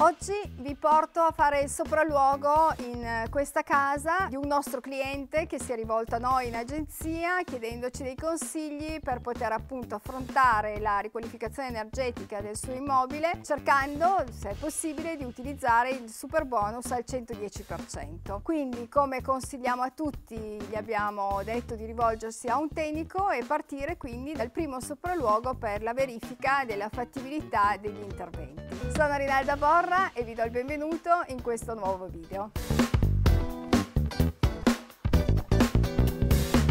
Oggi vi porto a fare il sopralluogo in questa casa di un nostro cliente che si è rivolto a noi in agenzia chiedendoci dei consigli per poter appunto affrontare la riqualificazione energetica del suo immobile cercando, se è possibile, di utilizzare il super bonus al 110%. Quindi come consigliamo a tutti gli abbiamo detto di rivolgersi a un tecnico e partire quindi dal primo sopralluogo per la verifica della fattibilità degli interventi. Sono Rinalda Borra e vi do il benvenuto in questo nuovo video.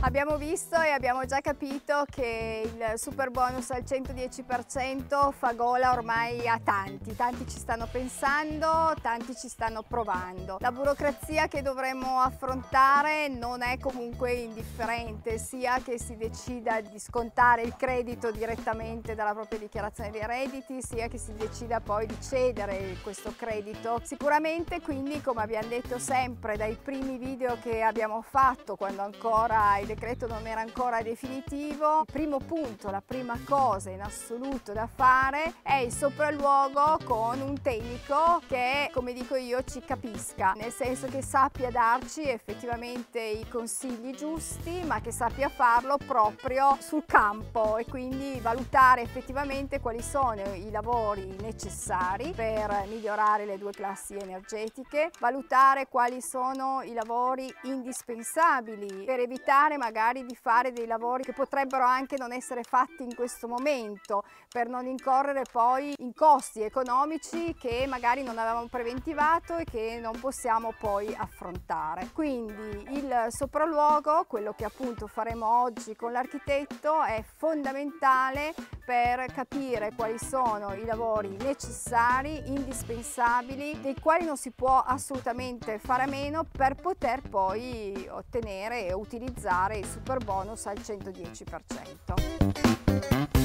Abbiamo visto e abbiamo già capito che il super bonus al 110% fa gola ormai a tanti, tanti ci stanno pensando, tanti ci stanno provando. La burocrazia che dovremmo affrontare non è comunque indifferente, sia che si decida di scontare il credito direttamente dalla propria dichiarazione dei redditi, sia che si decida poi di cedere questo credito. Sicuramente quindi, come abbiamo detto sempre dai primi video che abbiamo fatto quando ancora i decreto non era ancora definitivo, il primo punto, la prima cosa in assoluto da fare è il sopralluogo con un tecnico che, come dico io, ci capisca, nel senso che sappia darci effettivamente i consigli giusti, ma che sappia farlo proprio sul campo e quindi valutare effettivamente quali sono i lavori necessari per migliorare le due classi energetiche, valutare quali sono i lavori indispensabili per evitare magari di fare dei lavori che potrebbero anche non essere fatti in questo momento per non incorrere poi in costi economici che magari non avevamo preventivato e che non possiamo poi affrontare. Quindi il sopralluogo, quello che appunto faremo oggi con l'architetto, è fondamentale per capire quali sono i lavori necessari, indispensabili, dei quali non si può assolutamente fare a meno per poter poi ottenere e utilizzare il super bonus al 110%.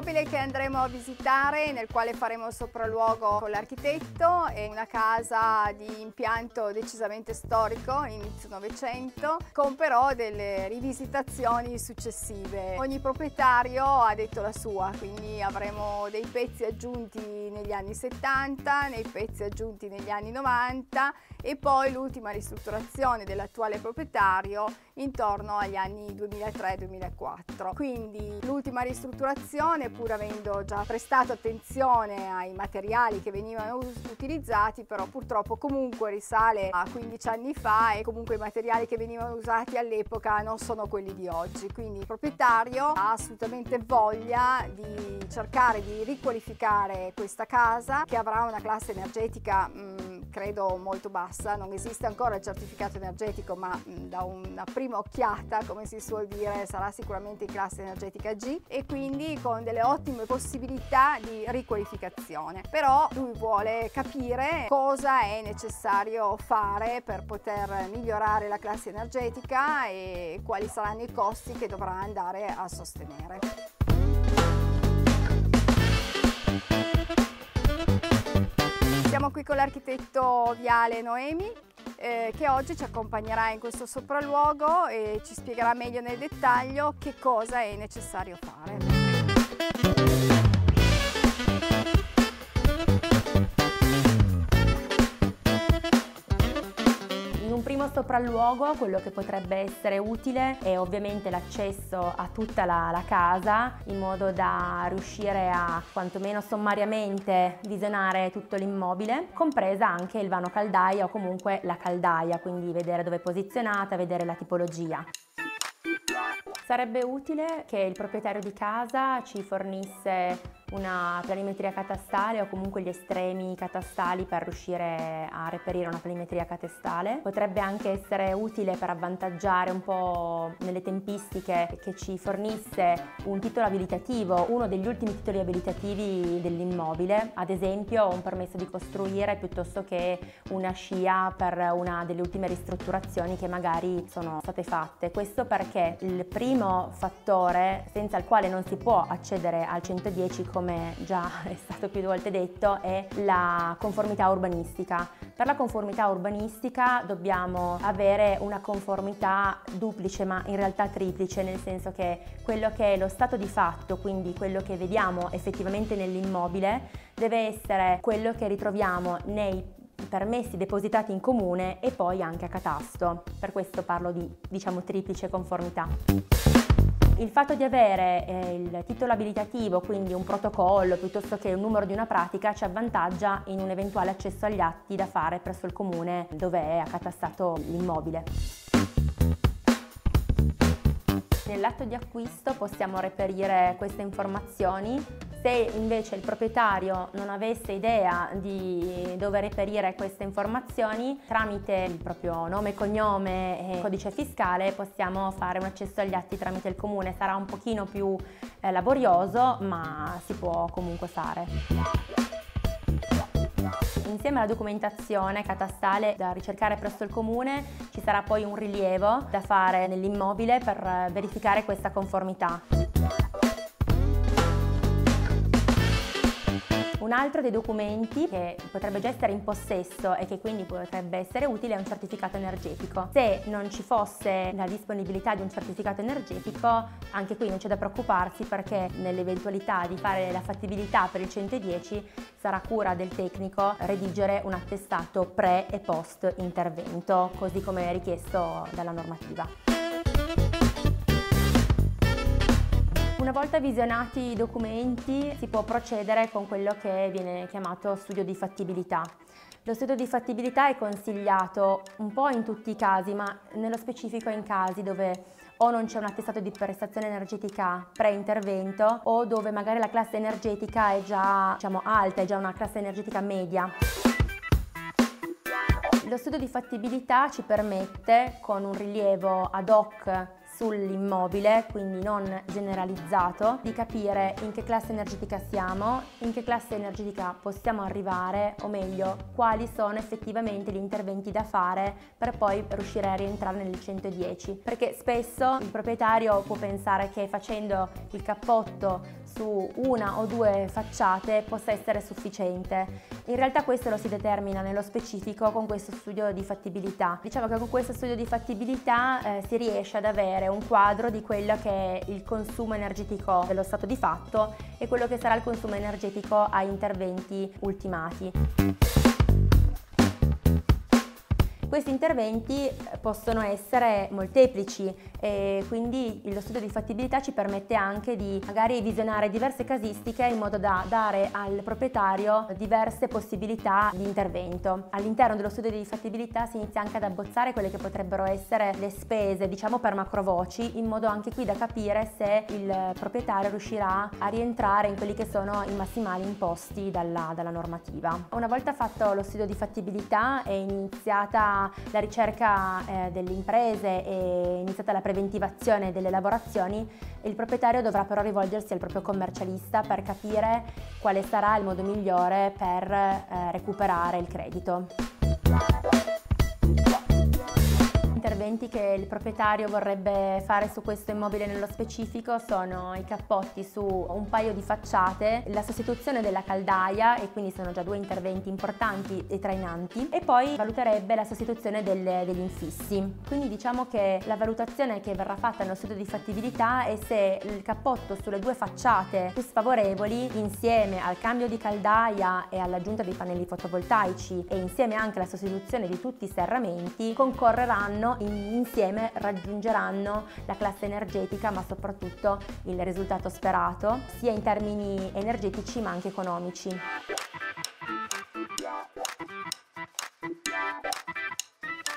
L'immobile che andremo a visitare, nel quale faremo sopralluogo con l'architetto, è una casa di impianto decisamente storico, inizio Novecento, con però delle rivisitazioni successive. Ogni proprietario ha detto la sua, quindi avremo dei pezzi aggiunti negli anni 70, dei pezzi aggiunti negli anni 90 e poi l'ultima ristrutturazione dell'attuale proprietario intorno agli anni 2003-2004. Quindi l'ultima ristrutturazione pur avendo già prestato attenzione ai materiali che venivano utilizzati, però purtroppo comunque risale a 15 anni fa e comunque i materiali che venivano usati all'epoca non sono quelli di oggi. Quindi il proprietario ha assolutamente voglia di cercare di riqualificare questa casa che avrà una classe energetica mh, credo molto bassa, non esiste ancora il certificato energetico ma mh, da una prima occhiata come si suol dire sarà sicuramente in classe energetica G e quindi con delle ottime possibilità di riqualificazione. Però lui vuole capire cosa è necessario fare per poter migliorare la classe energetica e quali saranno i costi che dovrà andare a sostenere. Qui con l'architetto Viale Noemi eh, che oggi ci accompagnerà in questo sopralluogo e ci spiegherà meglio nel dettaglio che cosa è necessario fare. Sopralluogo quello che potrebbe essere utile è ovviamente l'accesso a tutta la, la, casa in modo da riuscire a quantomeno sommariamente visionare tutto l'immobile, compresa anche il vano caldaia o comunque la caldaia, quindi vedere dove è posizionata, vedere la tipologia. Sarebbe utile che il proprietario di casa ci fornisse una planimetria catastale o comunque gli estremi catastali per riuscire a reperire una planimetria catastale. Potrebbe anche essere utile per avvantaggiare un po' nelle tempistiche che ci fornisse un titolo abilitativo, uno degli ultimi titoli abilitativi dell'immobile, ad esempio un permesso di costruire piuttosto che una scia per una delle ultime ristrutturazioni che magari sono state fatte. Questo perché il primo fattore senza il quale non si può accedere al 110 come già è stato più volte detto, è la conformità urbanistica. Per la conformità urbanistica dobbiamo avere una conformità duplice, ma in realtà triplice, nel senso che quello che è lo stato di fatto, quindi quello che vediamo effettivamente nell'immobile, deve essere quello che ritroviamo nei permessi depositati in comune e poi anche a catasto. Per questo parlo di, diciamo, triplice conformità. Il fatto di avere eh, il titolo abilitativo, quindi un protocollo piuttosto che un numero di una pratica, ci avvantaggia in un eventuale accesso agli atti da fare presso il comune dove è accatastato l'immobile. Nell'atto di acquisto possiamo reperire queste informazioni se invece il proprietario non avesse idea di dove reperire queste informazioni, tramite il proprio nome, cognome e codice fiscale possiamo fare un accesso agli atti tramite il comune. Sarà un pochino più eh, laborioso, ma si può comunque fare. Insieme alla documentazione catastale da ricercare presso il comune ci sarà poi un rilievo da fare nell'immobile per verificare questa conformità. Un altro dei documenti che potrebbe già essere in possesso e che quindi potrebbe essere utile è un certificato energetico. Se non ci fosse la disponibilità di un certificato energetico, anche qui non c'è da preoccuparsi perché nell'eventualità di fare la fattibilità per il 110 sarà cura del tecnico redigere un attestato pre e post intervento, così come richiesto dalla normativa. Una volta visionati i documenti si può procedere con quello che viene chiamato studio di fattibilità. Lo studio di fattibilità è consigliato un po' in tutti i casi, ma nello specifico in casi dove o non c'è un attestato di prestazione energetica pre-intervento o dove magari la classe energetica è già diciamo, alta, è già una classe energetica media. Lo studio di fattibilità ci permette, con un rilievo ad hoc sull'immobile, quindi non generalizzato, di capire in che classe energetica siamo, in che classe energetica possiamo arrivare, o meglio, quali sono effettivamente gli interventi da fare per poi riuscire a rientrare nel 110. Perché spesso il proprietario può pensare che facendo il cappotto su una o due facciate possa essere sufficiente. In realtà questo lo si determina nello specifico con questo studio di fattibilità. Diciamo che con questo studio di fattibilità eh, si riesce ad avere un quadro di quello che è il consumo energetico dello stato di fatto e quello che sarà il consumo energetico a interventi ultimati. Questi interventi eh, possono essere molteplici e quindi lo studio di fattibilità ci permette anche di magari visionare diverse casistiche in modo da dare al proprietario diverse possibilità di intervento. All'interno dello studio di fattibilità si inizia anche ad abbozzare quelle che potrebbero essere le spese, diciamo per macrovoci, in modo anche qui da capire se il proprietario riuscirà a rientrare in quelli che sono i massimali imposti dalla, dalla normativa. Una volta fatto lo studio di fattibilità è iniziata la ricerca eh, delle imprese e iniziata la preventivazione delle lavorazioni, il proprietario dovrà però rivolgersi al proprio commercialista per capire quale sarà il modo migliore per eh, recuperare il credito interventi che il proprietario vorrebbe fare su questo immobile nello specifico sono i cappotti su un paio di facciate, la sostituzione della caldaia e quindi sono già due interventi importanti e trainanti e poi valuterebbe la sostituzione delle, degli infissi. Quindi diciamo che la valutazione che verrà fatta nello studio di fattibilità è se il cappotto sulle due facciate più sfavorevoli insieme al cambio di caldaia e all'aggiunta dei pannelli fotovoltaici e insieme anche alla sostituzione di tutti i serramenti concorreranno insieme raggiungeranno la classe energetica ma soprattutto il risultato sperato sia in termini energetici ma anche economici.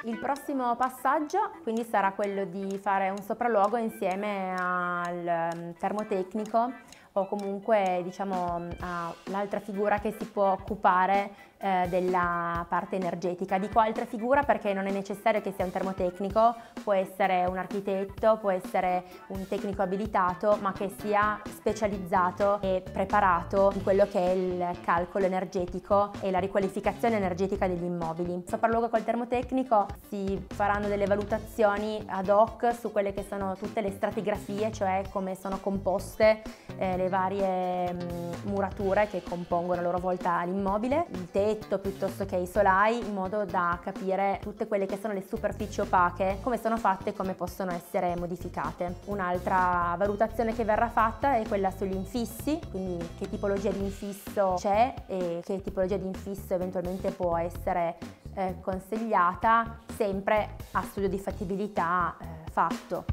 Il prossimo passaggio quindi sarà quello di fare un sopralluogo insieme al mm, termotecnico o comunque diciamo all'altra figura che si può occupare eh, della parte energetica. Dico altra figura perché non è necessario che sia un termotecnico, può essere un architetto, può essere un tecnico abilitato, ma che sia specializzato e preparato in quello che è il calcolo energetico e la riqualificazione energetica degli immobili. Sopralluogo col termotecnico si faranno delle valutazioni ad hoc su quelle che sono tutte le stratigrafie, cioè come sono composte eh, le varie mh, murature che compongono a loro volta l'immobile, il tetto piuttosto che i solai, in modo da capire tutte quelle che sono le superfici opache, come sono fatte e come possono essere modificate. Un'altra valutazione che verrà fatta è quella sugli infissi, quindi che tipologia di infisso c'è e che tipologia di infisso eventualmente può essere eh, consigliata, sempre a studio di fattibilità eh, fatto.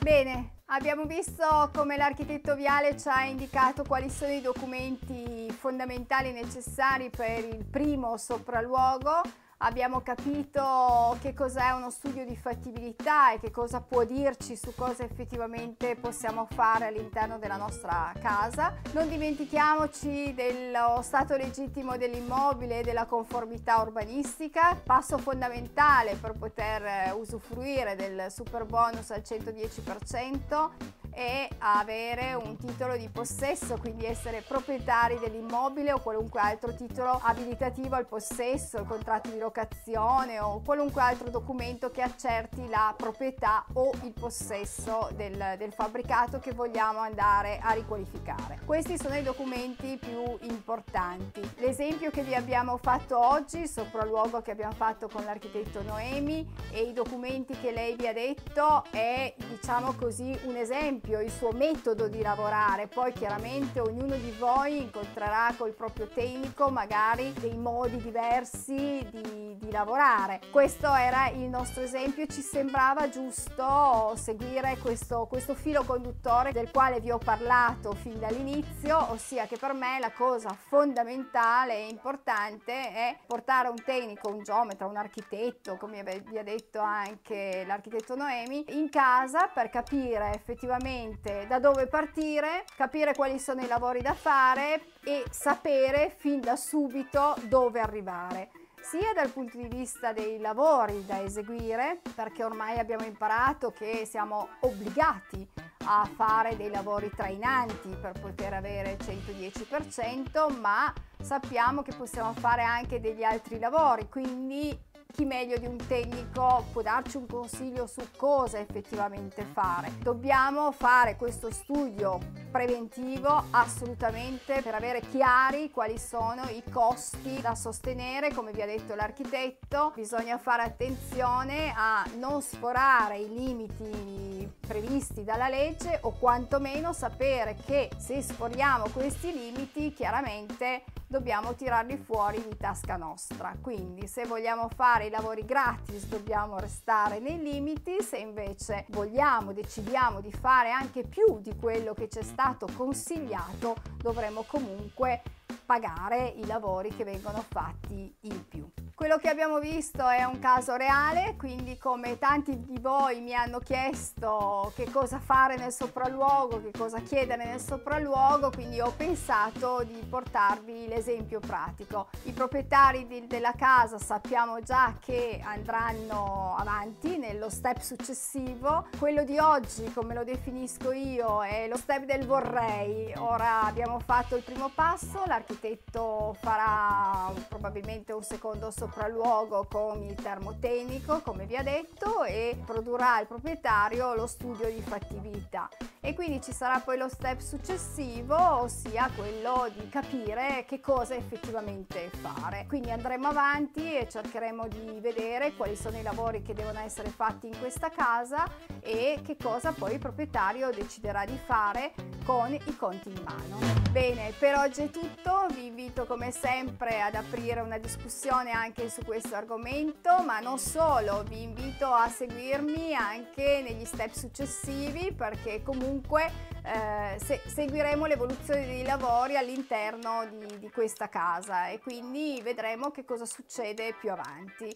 Bene, abbiamo visto come l'architetto Viale ci ha indicato quali sono i documenti fondamentali necessari per il primo sopralluogo abbiamo capito che cos'è uno studio di fattibilità e che cosa può dirci su cosa effettivamente possiamo fare all'interno della nostra casa. Non dimentichiamoci dello stato legittimo dell'immobile e della conformità urbanistica, passo fondamentale per poter usufruire del super bonus al 110% e avere un titolo di possesso, quindi essere proprietari dell'immobile o qualunque altro titolo abilitativo al possesso, il contratto di locazione o qualunque altro documento che accerti la proprietà o il possesso del, del fabbricato che vogliamo andare a riqualificare. Questi sono i documenti più importanti. L'esempio che vi abbiamo fatto oggi, il sopralluogo che abbiamo fatto con l'architetto Noemi e i documenti che lei vi ha detto è diciamo così un esempio esempio il suo metodo di lavorare, poi chiaramente ognuno di voi incontrerà col proprio tecnico magari dei modi diversi di, di lavorare. Questo era il nostro esempio, ci sembrava giusto seguire questo, questo filo conduttore del quale vi ho parlato fin dall'inizio, ossia che per me la cosa fondamentale e importante è portare un tecnico, un geometra, un architetto, come vi ha detto anche l'architetto Noemi, in casa per capire effettivamente esattamente da dove partire, capire quali sono i lavori da fare e sapere fin da subito dove arrivare sia dal punto di vista dei lavori da eseguire, perché ormai abbiamo imparato che siamo obbligati a fare dei lavori trainanti per poter avere il 110%, ma sappiamo che possiamo fare anche degli altri lavori, quindi chi meglio di un tecnico può darci un consiglio su cosa effettivamente fare. Dobbiamo fare questo studio preventivo assolutamente per avere chiari quali sono i costi da sostenere, come vi ha detto l'architetto, bisogna fare attenzione a non sforare i limiti previsti dalla legge o quantomeno sapere che se sforiamo questi limiti chiaramente dobbiamo tirarli fuori di tasca nostra. Quindi se vogliamo fare i lavori gratis dobbiamo restare nei limiti, se invece vogliamo, decidiamo di fare anche più di quello che ci è stato consigliato, dovremo comunque pagare i lavori che vengono fatti in più. Quello che abbiamo visto è un caso reale, quindi come tanti di voi mi hanno chiesto che cosa fare nel sopralluogo, che cosa chiedere nel sopralluogo, quindi ho pensato di portarvi l'esempio pratico. I proprietari di, della casa sappiamo già che andranno avanti nello step successivo. Quello di oggi, come lo definisco io, è lo step del vorrei. Ora abbiamo fatto il primo passo, l'architetto farà probabilmente un secondo sopralluogo sopralluogo con il termotecnico, come vi ha detto, e produrrà il proprietario lo studio di fattibilità. E quindi ci sarà poi lo step successivo, ossia quello di capire che cosa effettivamente fare. Quindi andremo avanti e cercheremo di vedere quali sono i lavori che devono essere fatti in questa casa e che cosa poi il proprietario deciderà di fare con i conti in mano. Bene, per oggi è tutto, vi invito come sempre ad aprire una discussione anche su questo argomento, ma non solo, vi invito a seguirmi anche negli step successivi perché comunque eh, se, seguiremo l'evoluzione dei lavori all'interno di, di questa casa e quindi vedremo che cosa succede più avanti.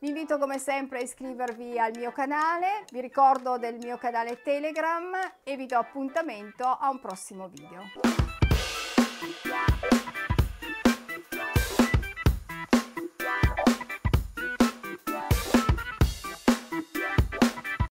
Vi invito come sempre a iscrivervi al mio canale, vi ricordo del mio canale Telegram e vi do appuntamento a un prossimo video.